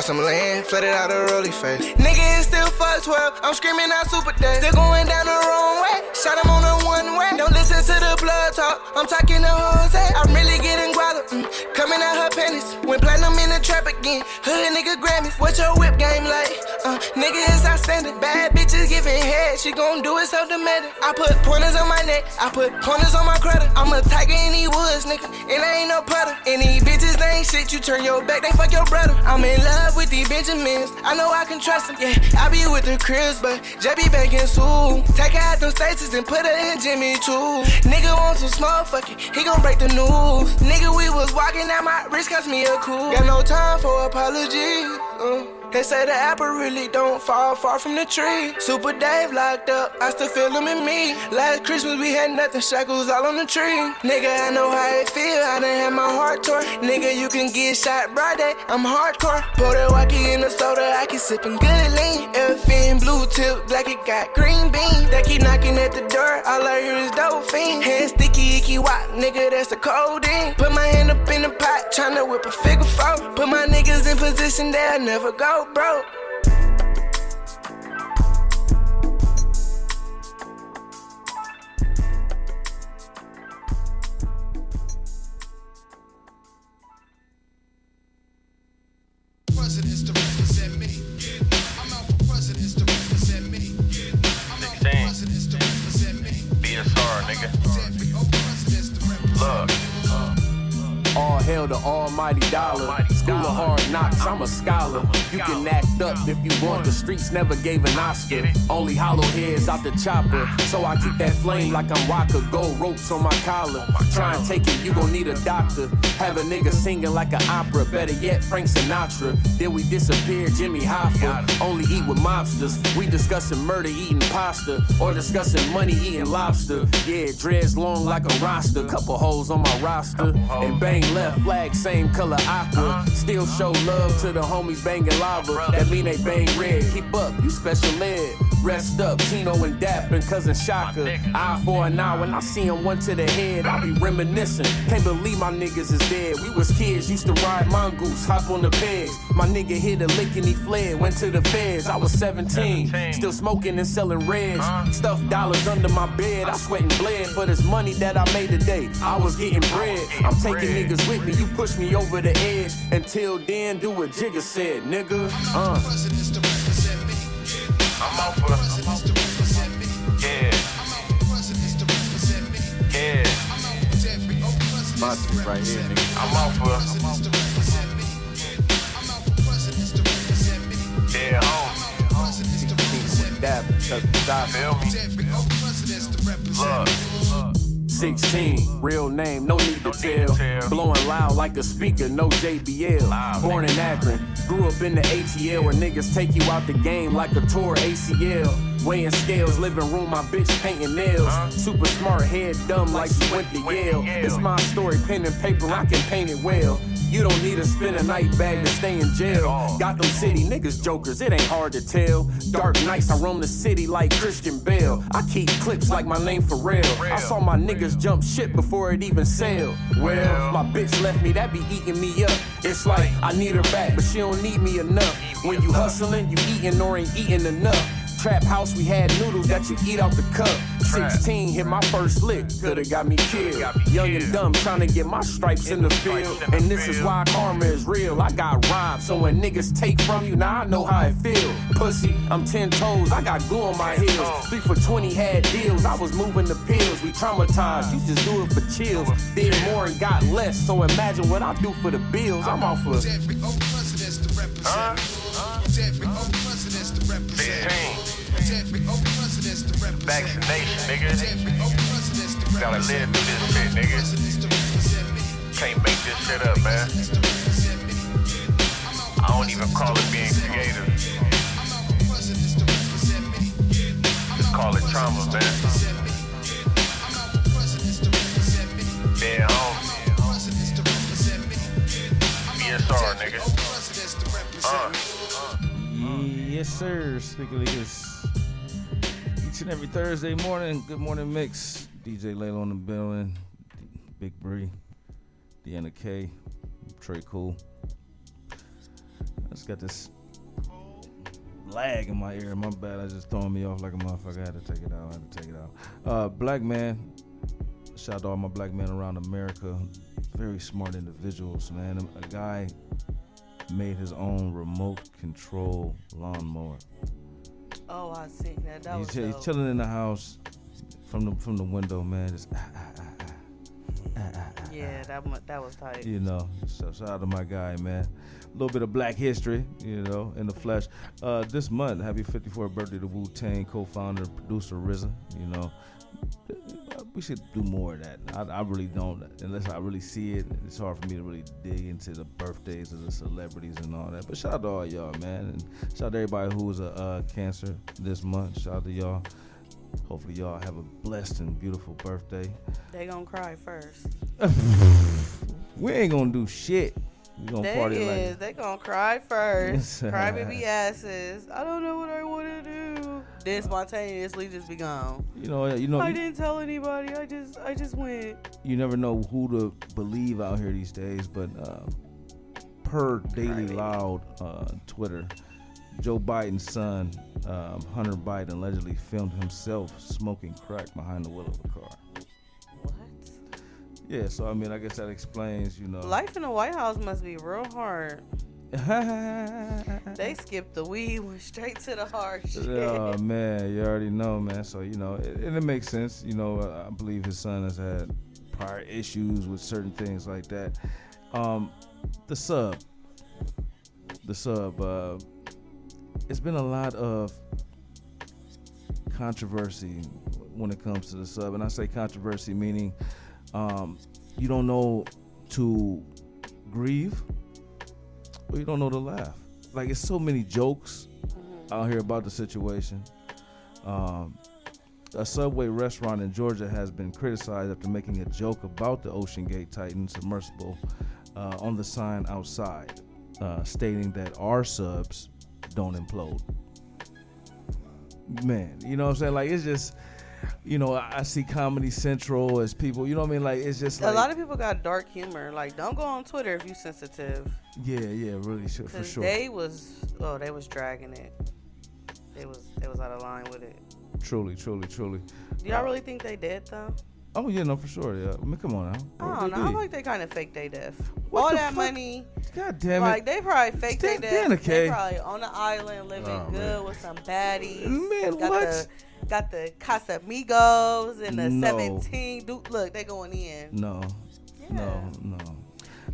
Speaker 10: Bought some land, flooded out a rolly face. Nigga, it's still fuck 12. I'm screaming out super day. Still going down the wrong way. Shot him on a one Don't listen to the blood talk. I'm talking to Jose. I'm really getting guala. Mm, coming out her panties. When platinum in the trap again. Hood nigga Grammys. What's your whip game like? Uh, nigga, it's outstanding. Bad bitches giving head. She gon' do it so demanding. I put pointers on my neck. I put pointers on my credit. I'm a tiger in these woods, nigga. And I ain't no predator. And these bitches, they ain't shit. You turn your back, they fuck your brother. I'm in love with these Benjamins. I know I can trust them. Yeah, I be with the Chris, but JB banking Sue. Take her out them stations and put her in Jimmy too. Nigga want some small fucking, he gon' break the news. Nigga, we was walking out my wrist, cost me a cool. Got no time for apology. Uh. They say the apple really don't fall far from the tree. Super Dave locked up, I still feel him in me. Last Christmas we had nothing, shackles all on the tree. Nigga, I know how it feel, I done had my heart torn. Nigga, you can get shot bright day, I'm hardcore. Pour the wacky in the soda, I keep sipping good lean. FN blue tip, black it got green bean. They keep knocking at the door, all I hear is dope fiend. Hand sticky, icky wop, nigga, that's the codeine. Put my hand up in the pot, tryna whip a figure four. Put my niggas in position, they'll never go broke.
Speaker 9: Presidents to represent me. I'm out for presidents to represent me. I'm out for presidents to represent me.
Speaker 3: BSR, nigga. Oh, Look.
Speaker 11: All hail the almighty dollar. School of hard knocks, I'm a scholar. You can act up if you want, the streets never gave an Oscar. Only hollow heads out the chopper. So I keep that flame like I'm rocker. Gold ropes on my collar. Try and take it, you gon' need a doctor. Have a nigga singing like an opera. Better yet, Frank Sinatra. Then we disappear, Jimmy Hoffa. Only eat with mobsters. We discussing murder, eating pasta. Or discussing money, eating lobster. Yeah, dreads long like a roster. Couple holes on my roster. And bang left, flag same color aqua. Still show love to the homies banging lava. That mean they bang red. Keep up, you special ed. Rest up, Tino and Dap and cousin Shaka. Eye for an eye when I see him one to the head. I be reminiscing. Can't believe my niggas is dead. We was kids, used to ride mongoose, hop on the pegs. My nigga hit a lick and he fled. Went to the feds. I was 17, still smoking and selling reds. Stuffed dollars under my bed. I sweat and bled for this money that I made today. I was getting bread. I'm taking niggas with me. You push me over the edge. Until then, do what Jigga said, nigga. Uh.
Speaker 3: I'm out for. Presidents to represent me. Yeah. I'm out for presidents to represent me. Yeah.
Speaker 11: I'm out for every presidents My shit right here, nigga.
Speaker 3: I'm out for. Presidents to represent me. Yeah, I'm out for presidents to represent me. Yeah, home.
Speaker 11: Dap, cousin
Speaker 3: Feel me? Look.
Speaker 11: 16, real name, no need to tell. Blowing loud like a speaker, no JBL. Born in Akron, grew up in the ATL where niggas take you out the game like a tour ACL. Weighing scales, living room, my bitch painting nails. Super smart, head dumb like she went to Yale. It's my story, pen and paper, I can paint it well. You don't need to spend a night bag to stay in jail. Got Gotham City, niggas jokers, it ain't hard to tell. Dark nights, I roam the city like Christian Bale. I keep clips like my name for real. I saw my niggas jump shit before it even sailed. Well, my bitch left me, that be eating me up. It's like I need her back, but she don't need me enough. When you hustling, you eating or ain't eating enough. Trap house, we had noodles that you eat out the cup. 16, hit my first lick, coulda got me killed. Young and dumb, trying to get my stripes in the field. And this is why karma is real. I got rhymes, so when niggas take from you, now I know how it feel. Pussy, I'm 10 toes, I got glue on my heels. 3 for 20 had deals, I was moving the pills. We traumatized, you just do it for chills. Did more and got less, so imagine what I do for the bills. I'm off for.
Speaker 3: Huh? Vaccination, nigga. Gotta live through this shit, nigga. Can't make this shit up, man. I don't even call it being creative. Just call it trauma, man. Being home. BSR, nigga. Uh.
Speaker 4: Yes, sir. Speaking of this, each and every Thursday morning, good morning mix. DJ Laylo on the building, Big Bree, DeAnna Kay, Tre KuL. I just got this lag in my ear. My bad. I just throwing me off like a motherfucker. I had to take it out. I had to take it out. Uh, black man. Shout out to all my black men around America. Very smart individuals, man. A guy made his own remote control lawnmower.
Speaker 2: Oh, I seen that. That
Speaker 4: he's,
Speaker 2: was
Speaker 4: he's
Speaker 2: dope.
Speaker 4: chilling in the house from the from the window, man. Just ah, ah, ah,
Speaker 2: Yeah, that that was tight.
Speaker 4: you know. So shout out to my guy, man. A little bit of black history, you know, in the flesh. Uh, this month, happy 54th birthday to Wu Tang co-founder, producer RZA. You know, we should do more of that. I, I really don't, unless I really see it. It's hard for me to really dig into the birthdays of the celebrities and all that. But shout out to all y'all, man, and shout out to everybody who was a uh, cancer this month. Shout out to y'all. Hopefully, y'all have a blessed and beautiful birthday.
Speaker 2: They gonna cry first. [LAUGHS]
Speaker 4: We ain't gonna do shit. We gonna
Speaker 2: They
Speaker 4: party
Speaker 2: is.
Speaker 4: like
Speaker 2: They gonna cry first. [LAUGHS] Cry baby asses. I don't know what I want to do. Then spontaneously just be gone.
Speaker 4: you know. You know.
Speaker 2: I
Speaker 4: You,
Speaker 2: didn't tell anybody. I just I just went.
Speaker 4: you never know who to believe out here these days, but uh, per Daily Loud uh, Twitter, Joe Biden's son, um, Hunter Biden, allegedly filmed himself smoking crack behind the wheel of a car.
Speaker 2: What?
Speaker 4: Yeah, so I mean, I guess that explains, you know.
Speaker 2: Life in the White House must be real hard. [LAUGHS] They skipped the weed, went straight to the hard shit.
Speaker 4: Oh man, you already know, man. So you know, it, and it makes sense. You know, uh, I believe his son has had prior issues with certain things like that. Um, the sub, the sub. Uh, it's been a lot of controversy when it comes to the sub, and I say controversy meaning um, you don't know to grieve or you don't know to laugh. Like it's so many jokes out here about the situation. Um, a Subway restaurant in Georgia has been criticized after making a joke about the OceanGate Titan submersible uh, on the sign outside, uh, stating that our subs don't implode. Man, you know what I'm saying? Like it's just, you know, I, I see Comedy Central as people. You know what I mean? Like it's just
Speaker 2: a lot of people got dark humor. Like, don't go on Twitter if you sensitive.
Speaker 4: yeah, yeah, really, should, for sure.
Speaker 2: they was oh they was dragging it. They was they was out of line with it.
Speaker 4: truly, truly, truly.
Speaker 2: Do y'all
Speaker 4: Uh,
Speaker 2: really think they did though?
Speaker 4: Oh yeah, no, for sure. Yeah, I mean, come on now.
Speaker 2: I
Speaker 4: What
Speaker 2: don't know. I
Speaker 4: did?
Speaker 2: feel like they kind of fake they death.
Speaker 4: What
Speaker 2: All
Speaker 4: the
Speaker 2: that
Speaker 4: fuck?
Speaker 2: money.
Speaker 4: God damn it.
Speaker 2: Like they probably fake their
Speaker 4: Stand-
Speaker 2: death.
Speaker 4: Dana
Speaker 2: They
Speaker 4: K.
Speaker 2: probably on the island living
Speaker 4: Oh,
Speaker 2: good
Speaker 4: man.
Speaker 2: with some baddies.
Speaker 4: Man,
Speaker 2: got
Speaker 4: what?
Speaker 2: The, got the Casamigos and the
Speaker 4: No.
Speaker 2: 17. Dude, look, they going in.
Speaker 4: No, no, no.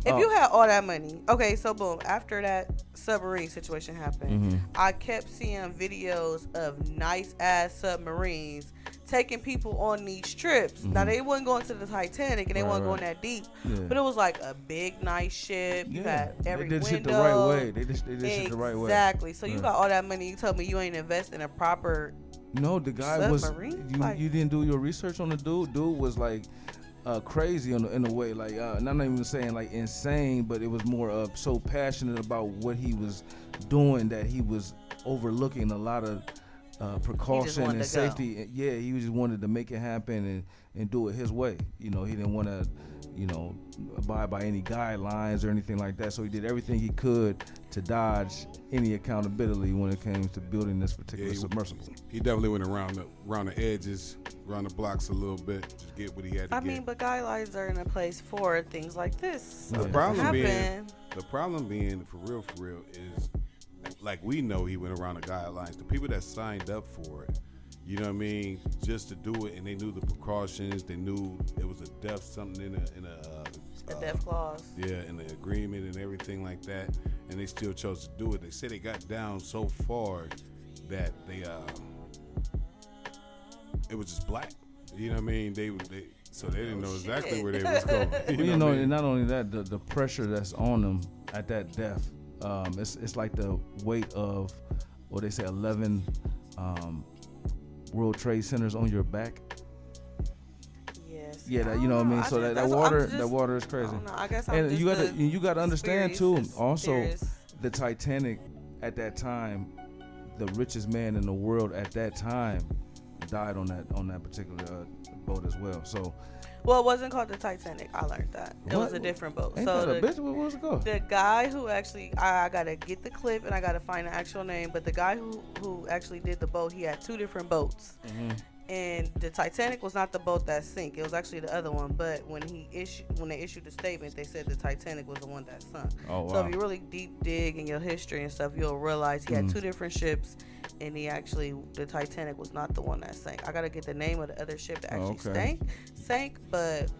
Speaker 2: If
Speaker 4: Oh.
Speaker 2: you had all that money, okay, so boom, after that submarine situation happened,
Speaker 4: Mhm.
Speaker 2: I kept seeing videos of nice ass submarines taking people on these trips. Now
Speaker 4: Mhm.
Speaker 2: they wasn't going to the Titanic and they
Speaker 4: Right,
Speaker 2: wasn't going that deep,
Speaker 4: Yeah.
Speaker 2: but it was like a big nice ship. You
Speaker 4: Yeah, they
Speaker 2: every
Speaker 4: did shit the
Speaker 2: window.
Speaker 4: right way. They did- they did shit the right way.
Speaker 2: Exactly. So you got all that money. You told me you ain't invest in a proper.
Speaker 4: No, the guy was. You,
Speaker 2: Like-
Speaker 4: you didn't do your research on the dude. Dude was like uh, crazy in, a- in a way. Like uh, and I'm not even saying like insane, but it was more of so passionate about what he was doing that he was overlooking a lot of uh, precaution and
Speaker 2: to go.
Speaker 4: safety. Yeah, he just wanted to make it happen and, and do it his way. You know, he didn't want to, you know, abide by any guidelines or anything like that. So he did everything he could to dodge any accountability when it came to building this particular
Speaker 1: Yeah, he-
Speaker 4: submersible.
Speaker 1: He definitely went around the around the edges, around the blocks a little bit, just get what he had to
Speaker 2: I
Speaker 1: get.
Speaker 2: mean, but guidelines are in a place for things like this.
Speaker 1: The
Speaker 2: to
Speaker 1: problem being, the problem being for real, for real, is like we know he went around the guidelines. The people that signed up for it, you know what I mean, just to do it, and they knew the precautions. They knew it was a death something in a in a, uh,
Speaker 2: a
Speaker 1: uh,
Speaker 2: death clause.
Speaker 1: Yeah, in the agreement and everything like that, and they still chose to do it. They said they got down so far that they uh, it was just black. You know what I mean? They they so they didn't know exactly where they was going. [LAUGHS]
Speaker 4: Well, you
Speaker 1: what I
Speaker 4: know,
Speaker 1: mean?
Speaker 4: and not only that, the, the pressure that's on them at that death, um, it's it's like the weight of what they say, eleven um, World Trade Centers on your back.
Speaker 2: Yes.
Speaker 4: Yeah, that, you know what I mean.
Speaker 2: I
Speaker 4: So that, that water,
Speaker 2: just-
Speaker 4: that water is crazy.
Speaker 2: know. I guess I'm
Speaker 4: and you got to you got to understand too. Also, the Titanic at that time, the richest man in the world at that time died on that on that particular uh, boat as well. So
Speaker 2: Well, it wasn't called the Titanic. I learned that it was a different boat.
Speaker 4: Ain't
Speaker 2: so the,
Speaker 4: bitch? What was it called?
Speaker 2: the guy who actually, I, I gotta get the clip and I gotta find the actual name. But the guy who who actually did the boat, he had two different boats.
Speaker 4: Mm-hmm.
Speaker 2: And the Titanic was not the boat that sank. It was actually the other one. But when he issued, when they issued the statement, they said the Titanic was the one that sunk.
Speaker 4: Oh, wow.
Speaker 2: So if you really deep dig in your history and stuff, you'll realize he had
Speaker 4: Mm.
Speaker 2: two different ships, and he actually the Titanic was not the one that sank. I gotta get the name of the other ship that actually
Speaker 4: okay.
Speaker 2: sank, sank, but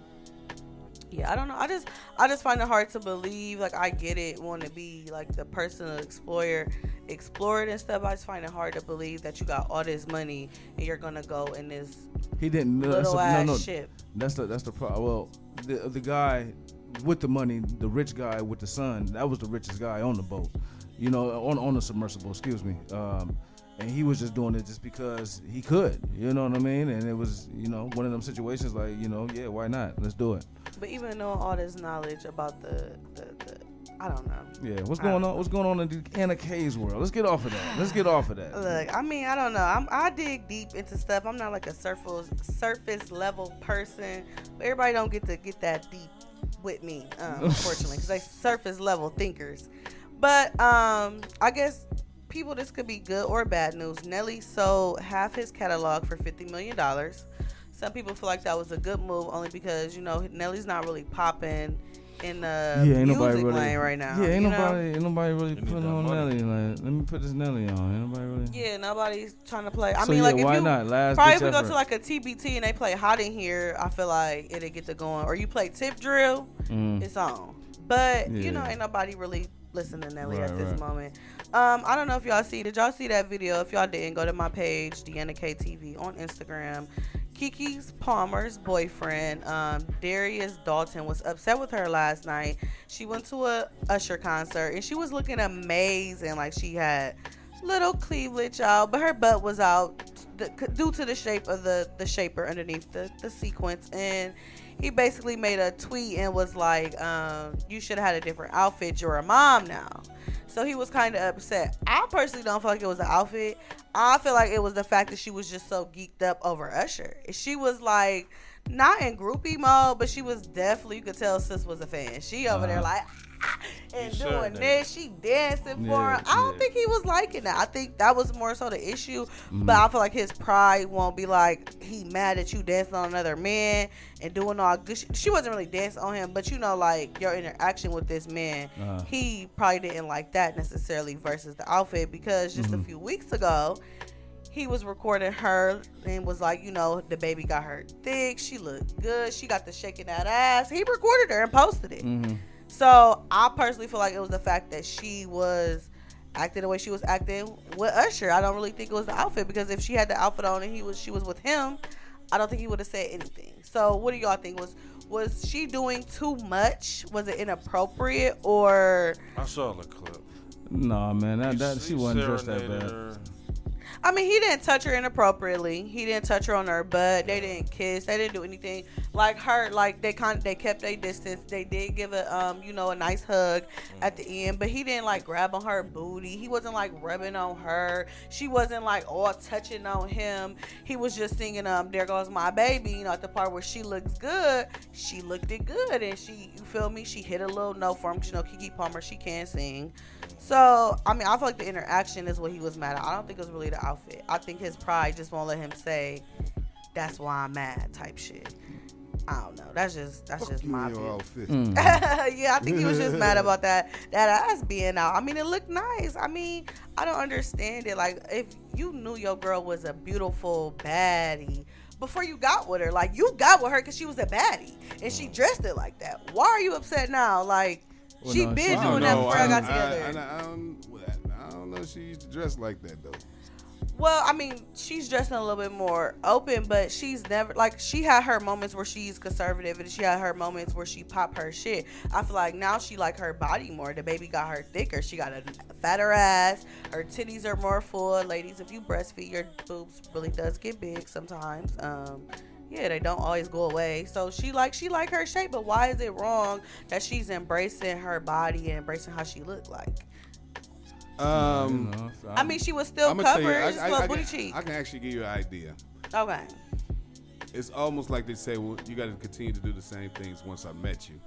Speaker 2: yeah, I don't know. I just I just find it hard to believe. Like I get it, want to be like the personal explorer, explore it and stuff. I just find it hard to believe that you got all this money and you're gonna go in this
Speaker 4: He didn't. That's
Speaker 2: little
Speaker 4: the,
Speaker 2: ass
Speaker 4: no, no,
Speaker 2: ship.
Speaker 4: That's the that's the problem. Well, the the guy with the money, the rich guy with the son, that was the richest guy on the boat. You know, on on the submersible. Excuse me. Um, and he was just doing it just because he could. You know what I mean? And it was you know one of them situations like you know yeah why not let's do it.
Speaker 2: But even knowing all this knowledge about the the, the I don't know.
Speaker 4: Yeah. What's going on? What's going on in DeAnna K's world? Let's get off of that. Let's get off of that.
Speaker 2: Look, I mean, I don't know. I'm, I dig deep into stuff. I'm not like a surface surface level person, but everybody don't get to get that deep with me, um, [LAUGHS] unfortunately, because they surface level thinkers. But um, I guess people, this could be good or bad news. Nelly sold half his catalog for fifty million dollars. Some people feel like that was a good move, only because you know Nelly's not really popping in the
Speaker 4: yeah, ain't
Speaker 2: music
Speaker 4: nobody really.
Speaker 2: lane right now.
Speaker 4: Yeah, ain't
Speaker 2: you know?
Speaker 4: nobody, ain't nobody really putting on
Speaker 7: money.
Speaker 4: Nelly. Like, let me put this Nelly on. Ain't nobody really.
Speaker 2: Yeah, nobody's trying to play. I
Speaker 4: So,
Speaker 2: mean,
Speaker 4: yeah,
Speaker 2: like if
Speaker 4: why
Speaker 2: you
Speaker 4: not? Last
Speaker 2: probably if we go to like a TBT and they play Hot in Here, I feel like it'll get to going. Or you play Tip Drill,
Speaker 4: Mm.
Speaker 2: it's on. But you know, ain't nobody really listening to Nelly
Speaker 4: Right,
Speaker 2: at this
Speaker 4: right.
Speaker 2: moment. Um, I don't know if y'all see. Did y'all see that video? If y'all didn't, go to my page, Deanna K TV on Instagram. Keke's Palmer's boyfriend, um, Darius Dalton, was upset with her last night. She went to a Usher concert and she was looking amazing, like she had little cleavage out, but her butt was out due to the shape of the the shaper underneath the the sequence. And he basically made a tweet and was like, um, "You should have had a different outfit. You're a mom now." So he was kind of upset. I personally don't feel like it was the outfit. I feel like it was the fact that she was just so geeked up over Usher. She was like not in groupie mode, but she was definitely you could tell sis was a fan. She over there
Speaker 4: Uh-huh.
Speaker 2: like [LAUGHS] and
Speaker 7: You
Speaker 2: doing
Speaker 7: said that.
Speaker 2: this, she dancing for
Speaker 4: Yeah,
Speaker 2: him. I don't
Speaker 4: yeah.
Speaker 2: think he was liking that. I think that was more so the issue.
Speaker 4: Mm-hmm.
Speaker 2: But I feel like his pride won't be like he mad at you dancing on another man and doing all good. She, she wasn't really dancing on him, but you know, like your interaction with this man,
Speaker 4: Uh-huh.
Speaker 2: he probably didn't like that necessarily versus the outfit because just
Speaker 4: Mm-hmm.
Speaker 2: a few weeks ago. He was recording her and was like, you know, the baby got her thick. She looked good. She got the shaking that ass. He recorded her and posted it.
Speaker 4: Mm-hmm.
Speaker 2: So I personally feel like it was the fact that she was acting the way she was acting with Usher. I don't really think it was the outfit because if she had the outfit on and he was she was with him, I don't think he would have said anything. So what do y'all think was was she doing too much? Was it inappropriate or
Speaker 7: I saw the clip.
Speaker 4: Nah, man, that, that she
Speaker 7: He
Speaker 4: wasn't dressed that
Speaker 7: serenaded
Speaker 4: bad.
Speaker 2: I mean, he didn't touch her inappropriately. He didn't touch her on her butt. They didn't kiss. They didn't do anything like her. Like they kind, of they kept their distance. They did give a, um, you know, a nice hug at the end. But he didn't like grab on her booty. He wasn't like rubbing on her. She wasn't like all touching on him. He was just singing, um, "There Goes My Baby." You know, at the part where she looks good, she looked it good, and she, you feel me? She hit a little note for him. You know, Keke Palmer, she can sing. So, I mean, I feel like the interaction is what he was mad at. I don't think it was really the outfit. I think his pride just won't let him say, "That's why I'm mad" type shit. I don't know. That's just that's
Speaker 1: Fuck
Speaker 2: just
Speaker 1: you
Speaker 2: my
Speaker 1: and your
Speaker 2: view.
Speaker 1: outfit.
Speaker 4: Mm. [LAUGHS]
Speaker 2: yeah, I think he was just mad [LAUGHS] about that that ass being out. I mean, it looked nice. I mean, I don't understand it. Like, if you knew your girl was a beautiful baddie before you got with her, like you got with her because she was a baddie and she dressed it like that. Why are you upset now? Like,
Speaker 4: Well,
Speaker 2: she
Speaker 4: no,
Speaker 2: been
Speaker 4: she-
Speaker 2: doing
Speaker 1: don't
Speaker 2: that before I, got together.
Speaker 1: I, I, I, don't, I don't know she used to dress like that though.
Speaker 2: Well, I mean, she's dressing a little bit more open, but she's never like she had her moments where she's conservative and she had her moments where she pop her shit. I feel like now she like her body more. The baby got her thicker. She got a fatter ass. Her titties are more full. Ladies, if you breastfeed, your boobs really does get big sometimes. Um, yeah, they don't always go away. So she like she like her shape, but why is it wrong that she's embracing her body and embracing how she look like?
Speaker 1: Um,
Speaker 4: You know, so
Speaker 2: I mean, she was still
Speaker 1: I'm gonna tell you,
Speaker 2: covered.
Speaker 1: I,
Speaker 2: It's
Speaker 1: I,
Speaker 2: little
Speaker 1: I
Speaker 2: booty
Speaker 1: can,
Speaker 2: cheek.
Speaker 1: I can actually give you an idea.
Speaker 2: Okay.
Speaker 1: it's almost like they say, well, you got to continue to do the same things once I met you.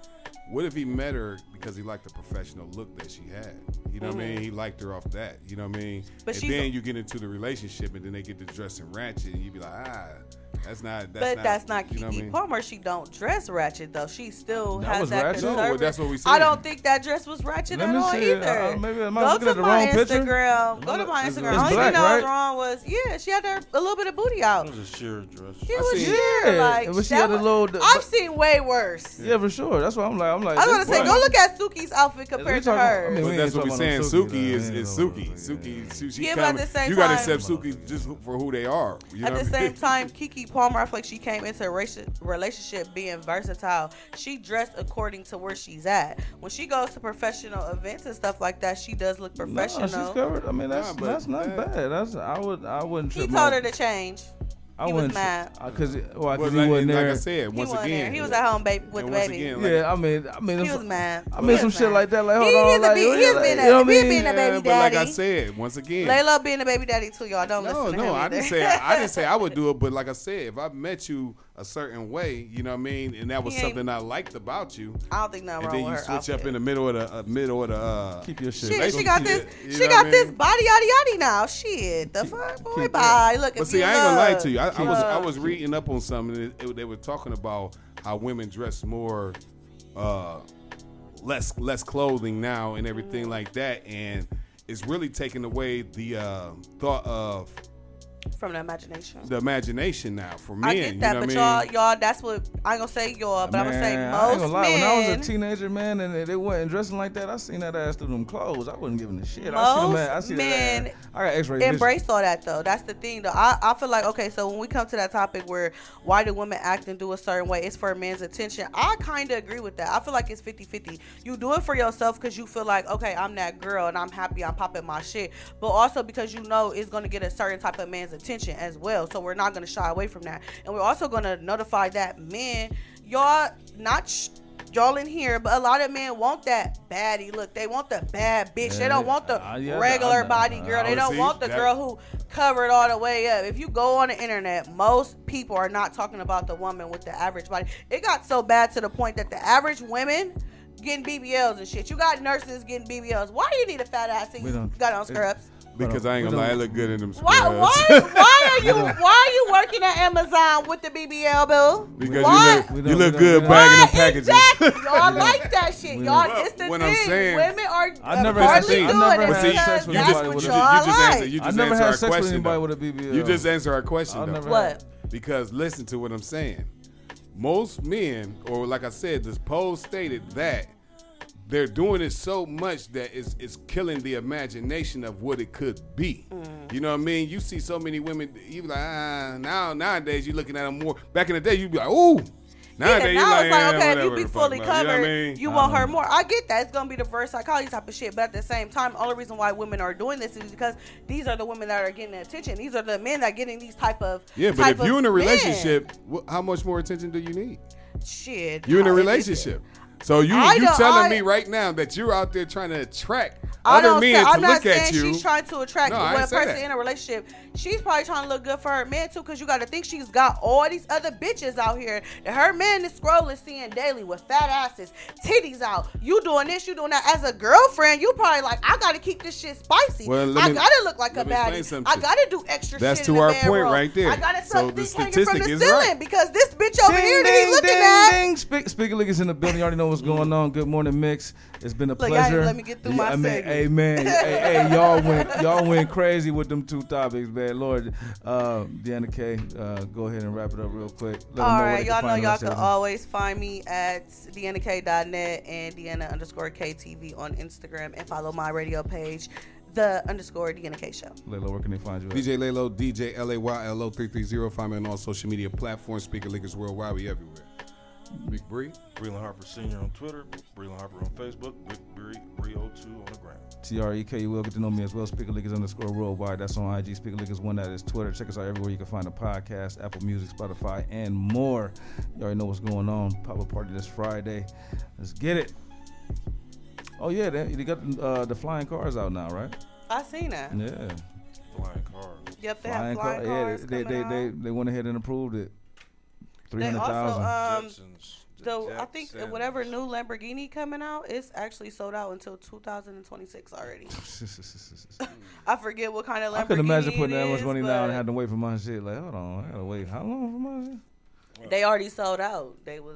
Speaker 1: What if he met her because he liked the professional look that she had? You know what I mean?
Speaker 2: Mhm.
Speaker 1: He liked her off that. You know what I mean?
Speaker 2: But
Speaker 1: and
Speaker 2: she's
Speaker 1: then
Speaker 2: a-
Speaker 1: you get into the relationship, and then they get to dressing ratchet, and you be like, ah, that's not. That's
Speaker 2: but
Speaker 1: not,
Speaker 2: that's not
Speaker 1: you
Speaker 2: Keke
Speaker 1: know I mean?
Speaker 2: Palmer. She don't dress ratchet though. She still
Speaker 1: That
Speaker 2: has
Speaker 1: was
Speaker 2: that
Speaker 1: ratchet? No,
Speaker 2: conservative.
Speaker 1: that's what we
Speaker 2: I don't think that dress was ratchet
Speaker 4: Let
Speaker 2: at all
Speaker 4: see
Speaker 2: either.
Speaker 4: Uh, maybe am I
Speaker 2: Go
Speaker 4: looking
Speaker 2: to
Speaker 4: at the
Speaker 2: my
Speaker 4: wrong picture?
Speaker 2: Instagram. Go to my
Speaker 4: It's-
Speaker 2: Instagram.
Speaker 4: it's
Speaker 2: Only
Speaker 4: black,
Speaker 2: thing I
Speaker 4: right?
Speaker 2: was wrong was yeah, she had her a little bit of booty out.
Speaker 7: It was a sheer dress.
Speaker 2: She was
Speaker 4: seen-
Speaker 2: sheer,
Speaker 4: Yeah,
Speaker 2: like
Speaker 4: but she
Speaker 2: that
Speaker 4: had a little- the-
Speaker 2: I've seen way worse.
Speaker 4: Yeah, for sure. That's why I'm like, I'm like.
Speaker 2: I was gonna say, go look at Suki's outfit compared to
Speaker 4: talking- I
Speaker 2: hers.
Speaker 4: mean,
Speaker 1: But that's what we're saying. Suki,
Speaker 4: Suki,
Speaker 1: is, is Suki. Suki. Suki. She
Speaker 2: Yeah, but at the same
Speaker 1: you gotta accept Suki just for who they are.
Speaker 2: At the same time, Keke Palmer, I feel like she came into a relationship being versatile. She dressed according to where she's at. When she goes to professional events and stuff like that, she does look
Speaker 4: professional.
Speaker 2: professional.
Speaker 4: she's covered. I mean, that's
Speaker 1: Nah,
Speaker 4: that's not bad. That's I would I wouldn't.
Speaker 2: he told
Speaker 4: my-
Speaker 2: her to change.
Speaker 4: I
Speaker 2: he was
Speaker 4: wouldn't
Speaker 2: mad.
Speaker 4: because well,
Speaker 1: But like,
Speaker 4: he wasn't
Speaker 1: like
Speaker 4: there.
Speaker 1: I said,
Speaker 2: He
Speaker 1: once
Speaker 2: wasn't
Speaker 1: again,
Speaker 2: there. He was at home baby with
Speaker 1: and
Speaker 2: the baby.
Speaker 1: again, like-
Speaker 4: yeah, I mean, I mean,
Speaker 2: he was mad.
Speaker 4: I mean,
Speaker 2: was
Speaker 4: some shit like that. Like, hold
Speaker 2: He
Speaker 4: on,
Speaker 2: is a
Speaker 4: like,
Speaker 2: be-
Speaker 4: you
Speaker 2: he has
Speaker 4: know,
Speaker 2: been a-
Speaker 4: you know I
Speaker 2: he
Speaker 4: mean?
Speaker 2: been a
Speaker 1: Yeah,
Speaker 2: baby
Speaker 1: but like I said, once again,
Speaker 2: Laylo being a baby daddy too, y'all. Don't
Speaker 1: no,
Speaker 2: listen to
Speaker 1: no,
Speaker 2: him
Speaker 1: I
Speaker 2: either.
Speaker 1: didn't say I didn't [LAUGHS] say I would do it, but like I said, if I met you a certain way, you know what I mean, and that was
Speaker 2: He
Speaker 1: something I liked about you,
Speaker 2: I don't think nothing
Speaker 1: and then you
Speaker 2: with her
Speaker 1: switch up in the middle of the uh, middle of the uh,
Speaker 4: Keep your shit.
Speaker 2: Shit, she got this.
Speaker 1: You
Speaker 2: She got
Speaker 1: what I
Speaker 2: this
Speaker 1: mean?
Speaker 2: body yaddy yaddy now. Shit, the fuck, boy,
Speaker 4: keep-
Speaker 2: bye. Look,
Speaker 1: But
Speaker 2: if
Speaker 1: see,
Speaker 2: you
Speaker 1: I ain't gonna lie to you. I, I was I was reading up on something. And it, it- they were talking about how women dress more, uh, less less clothing now and everything
Speaker 2: Mm-hmm.
Speaker 1: like that, and it's really taking away the uh, thought of
Speaker 2: from the imagination.
Speaker 1: the imagination now for men.
Speaker 2: I get
Speaker 1: you
Speaker 2: that,
Speaker 1: know
Speaker 2: but
Speaker 1: what I
Speaker 2: y'all,
Speaker 1: mean?
Speaker 2: y'all, that's what I ain't gonna say y'all, but I'm gonna say
Speaker 4: Man, I
Speaker 2: most
Speaker 4: gonna lie.
Speaker 2: men.
Speaker 4: When I was a teenager, man, and they- they wasn't dressing like that, I seen that ass through them clothes. I wasn't giving a shit. I seen them.
Speaker 2: Most
Speaker 4: I seen
Speaker 2: men
Speaker 4: that ass. I got X-ray vision.
Speaker 2: embrace all that though. That's the thing though. I, I feel like okay, so when we come to that topic where why do women act and do a certain way, it's for a man's attention. I kind of agree with that. I feel like it's 50-50. You do it for yourself because you feel like okay, I'm that girl and I'm happy, I'm popping my shit, but also because you know it's gonna get a certain type of man's attention as well. So we're not gonna shy away from that, and we're also gonna notify that men, y'all not. Sh- Y'all in here, but a lot of men want that baddie look. They want the bad bitch. they don't want the
Speaker 4: uh, yeah,
Speaker 2: regular body girl. They don't
Speaker 1: see
Speaker 2: want the
Speaker 1: that-
Speaker 2: girl who covered all the way up. If you go on the internet, most people are not talking about the woman with the average body. It got so bad to the point that the average women getting BBLs and shit. You got nurses getting BBLs. Why do you need a fat ass you got on
Speaker 4: it-
Speaker 2: scrubs?
Speaker 1: Because I ain't gonna lie, I look good in them
Speaker 2: Why,
Speaker 1: scrubs.
Speaker 2: why, why are you [LAUGHS] why are you working at Amazon with the BBL, Bill?
Speaker 1: because
Speaker 2: Why?
Speaker 1: you look, you look good
Speaker 4: don't-
Speaker 1: bagging the packages.
Speaker 2: exactly? Y'all [LAUGHS] like that shit. Y'all,
Speaker 1: don't-
Speaker 2: it's the
Speaker 1: What
Speaker 2: thing.
Speaker 1: I'm saying-
Speaker 2: Women are
Speaker 4: I never
Speaker 1: had
Speaker 2: hardly
Speaker 1: sex- I
Speaker 2: doing
Speaker 4: never
Speaker 2: it
Speaker 4: had
Speaker 2: because
Speaker 4: sex with
Speaker 1: You
Speaker 2: that's
Speaker 1: just,
Speaker 2: what
Speaker 1: you,
Speaker 2: y'all
Speaker 1: just,
Speaker 2: like.
Speaker 1: answer, you
Speaker 4: I
Speaker 1: just
Speaker 4: never
Speaker 1: answer
Speaker 4: had
Speaker 1: our
Speaker 4: sex with
Speaker 1: question.
Speaker 4: anybody
Speaker 1: though.
Speaker 4: with a BBL.
Speaker 1: You just answer our question. Though.
Speaker 2: What?
Speaker 1: Because listen to what I'm saying. Most men, or like I said, this poll stated that they're doing it so much that it's, it's killing the imagination of what it could be.
Speaker 2: Mm.
Speaker 1: You know what I mean? You see so many women, you be like, ah, now nowadays you're looking at them more. Back in the day, you'd be like, ooh. Nowadays,
Speaker 2: yeah, now
Speaker 1: like,
Speaker 2: it's like, okay, if you be fully covered,
Speaker 1: You know I mean?
Speaker 2: you want her more. I get that. It's gonna be the reverse psychology type of shit. But at the same time, the only reason why women are doing this is because these are the women that are getting the attention. These are the men that are getting these type of
Speaker 1: Yeah, but if you're in a
Speaker 2: of men.
Speaker 1: relationship, how much more attention do you need?
Speaker 2: shit,
Speaker 1: You're in a relationship. So you
Speaker 2: I
Speaker 1: you telling
Speaker 2: I-
Speaker 1: me right now that you're out there trying to attract
Speaker 2: I
Speaker 1: other men
Speaker 2: say, I'm not
Speaker 1: look at
Speaker 2: saying
Speaker 1: you.
Speaker 2: she's trying to attract
Speaker 1: No, I
Speaker 2: one person
Speaker 1: that.
Speaker 2: in a relationship. She's probably trying to look good for her man too, because you got to think she's got all these other bitches out here that her man is scrolling, seeing daily with fat asses, titties out. You doing this, you doing that. As a girlfriend, you probably like, I got to keep this shit spicy.
Speaker 1: Well,
Speaker 2: I
Speaker 1: me-
Speaker 2: got to look like a baddie. I got to do extra
Speaker 1: That's to our point right there.
Speaker 2: I got to
Speaker 1: So the statistic
Speaker 2: from the
Speaker 1: is
Speaker 2: ceiling
Speaker 1: right.
Speaker 2: because this bitch over
Speaker 4: Ding,
Speaker 2: here that
Speaker 4: ding,
Speaker 2: he looking
Speaker 4: ding,
Speaker 2: at.
Speaker 4: ding. Speak, Speaker is in the building. You already know what's going on. Good morning, Mix. It's been a
Speaker 2: Look,
Speaker 4: pleasure.
Speaker 2: let me get through
Speaker 4: Yeah,
Speaker 2: my
Speaker 4: I mean, hey man, [LAUGHS] hey, hey, y'all went y'all went crazy with them two topics, man. Lord, uh, DeAnna Kay, uh, go ahead and wrap it up real quick. Let
Speaker 2: All right, y'all know y'all can always find me at deannak.net and deanna underscore ktv on Instagram and follow my radio page, the underscore Deanna K show.
Speaker 4: Laylo, where can they find you? At?
Speaker 1: DJ Laylo, DJ L A Y L O three three zero. Find me on all social media platforms. Speaker Leakers Worldwide. We everywhere. Big Bree.
Speaker 7: Breland Harper Sr. on Twitter, Breland Harper on Facebook, Big Bree, Bree02 on the ground.
Speaker 4: T R E K. You will get to know me as well. Speaker Leakers underscore worldwide. That's on IG. Speaker Leakers one. That is Twitter. Check us out everywhere you can find a podcast, Apple Music, Spotify, and more. You already know what's going on. Pop up party this Friday. Let's get it. Oh yeah, they, they got uh, the flying cars out now, right?
Speaker 2: I seen that.
Speaker 4: Yeah,
Speaker 7: Flying cars.
Speaker 2: Yep, they
Speaker 4: flying
Speaker 2: have flying
Speaker 4: car-
Speaker 2: cars
Speaker 4: Yeah, they they
Speaker 2: coming
Speaker 4: they, they they went ahead and approved it. Three hundred thousand.
Speaker 2: They also um the I think whatever new Lamborghini coming out, it's actually sold out until 2026 already. [LAUGHS] I forget what kind of Lamborghini.
Speaker 4: I couldn't imagine putting that much money down and having to wait for my shit. Like, hold on, I gotta wait. How long for my shit?
Speaker 2: They already sold out. They was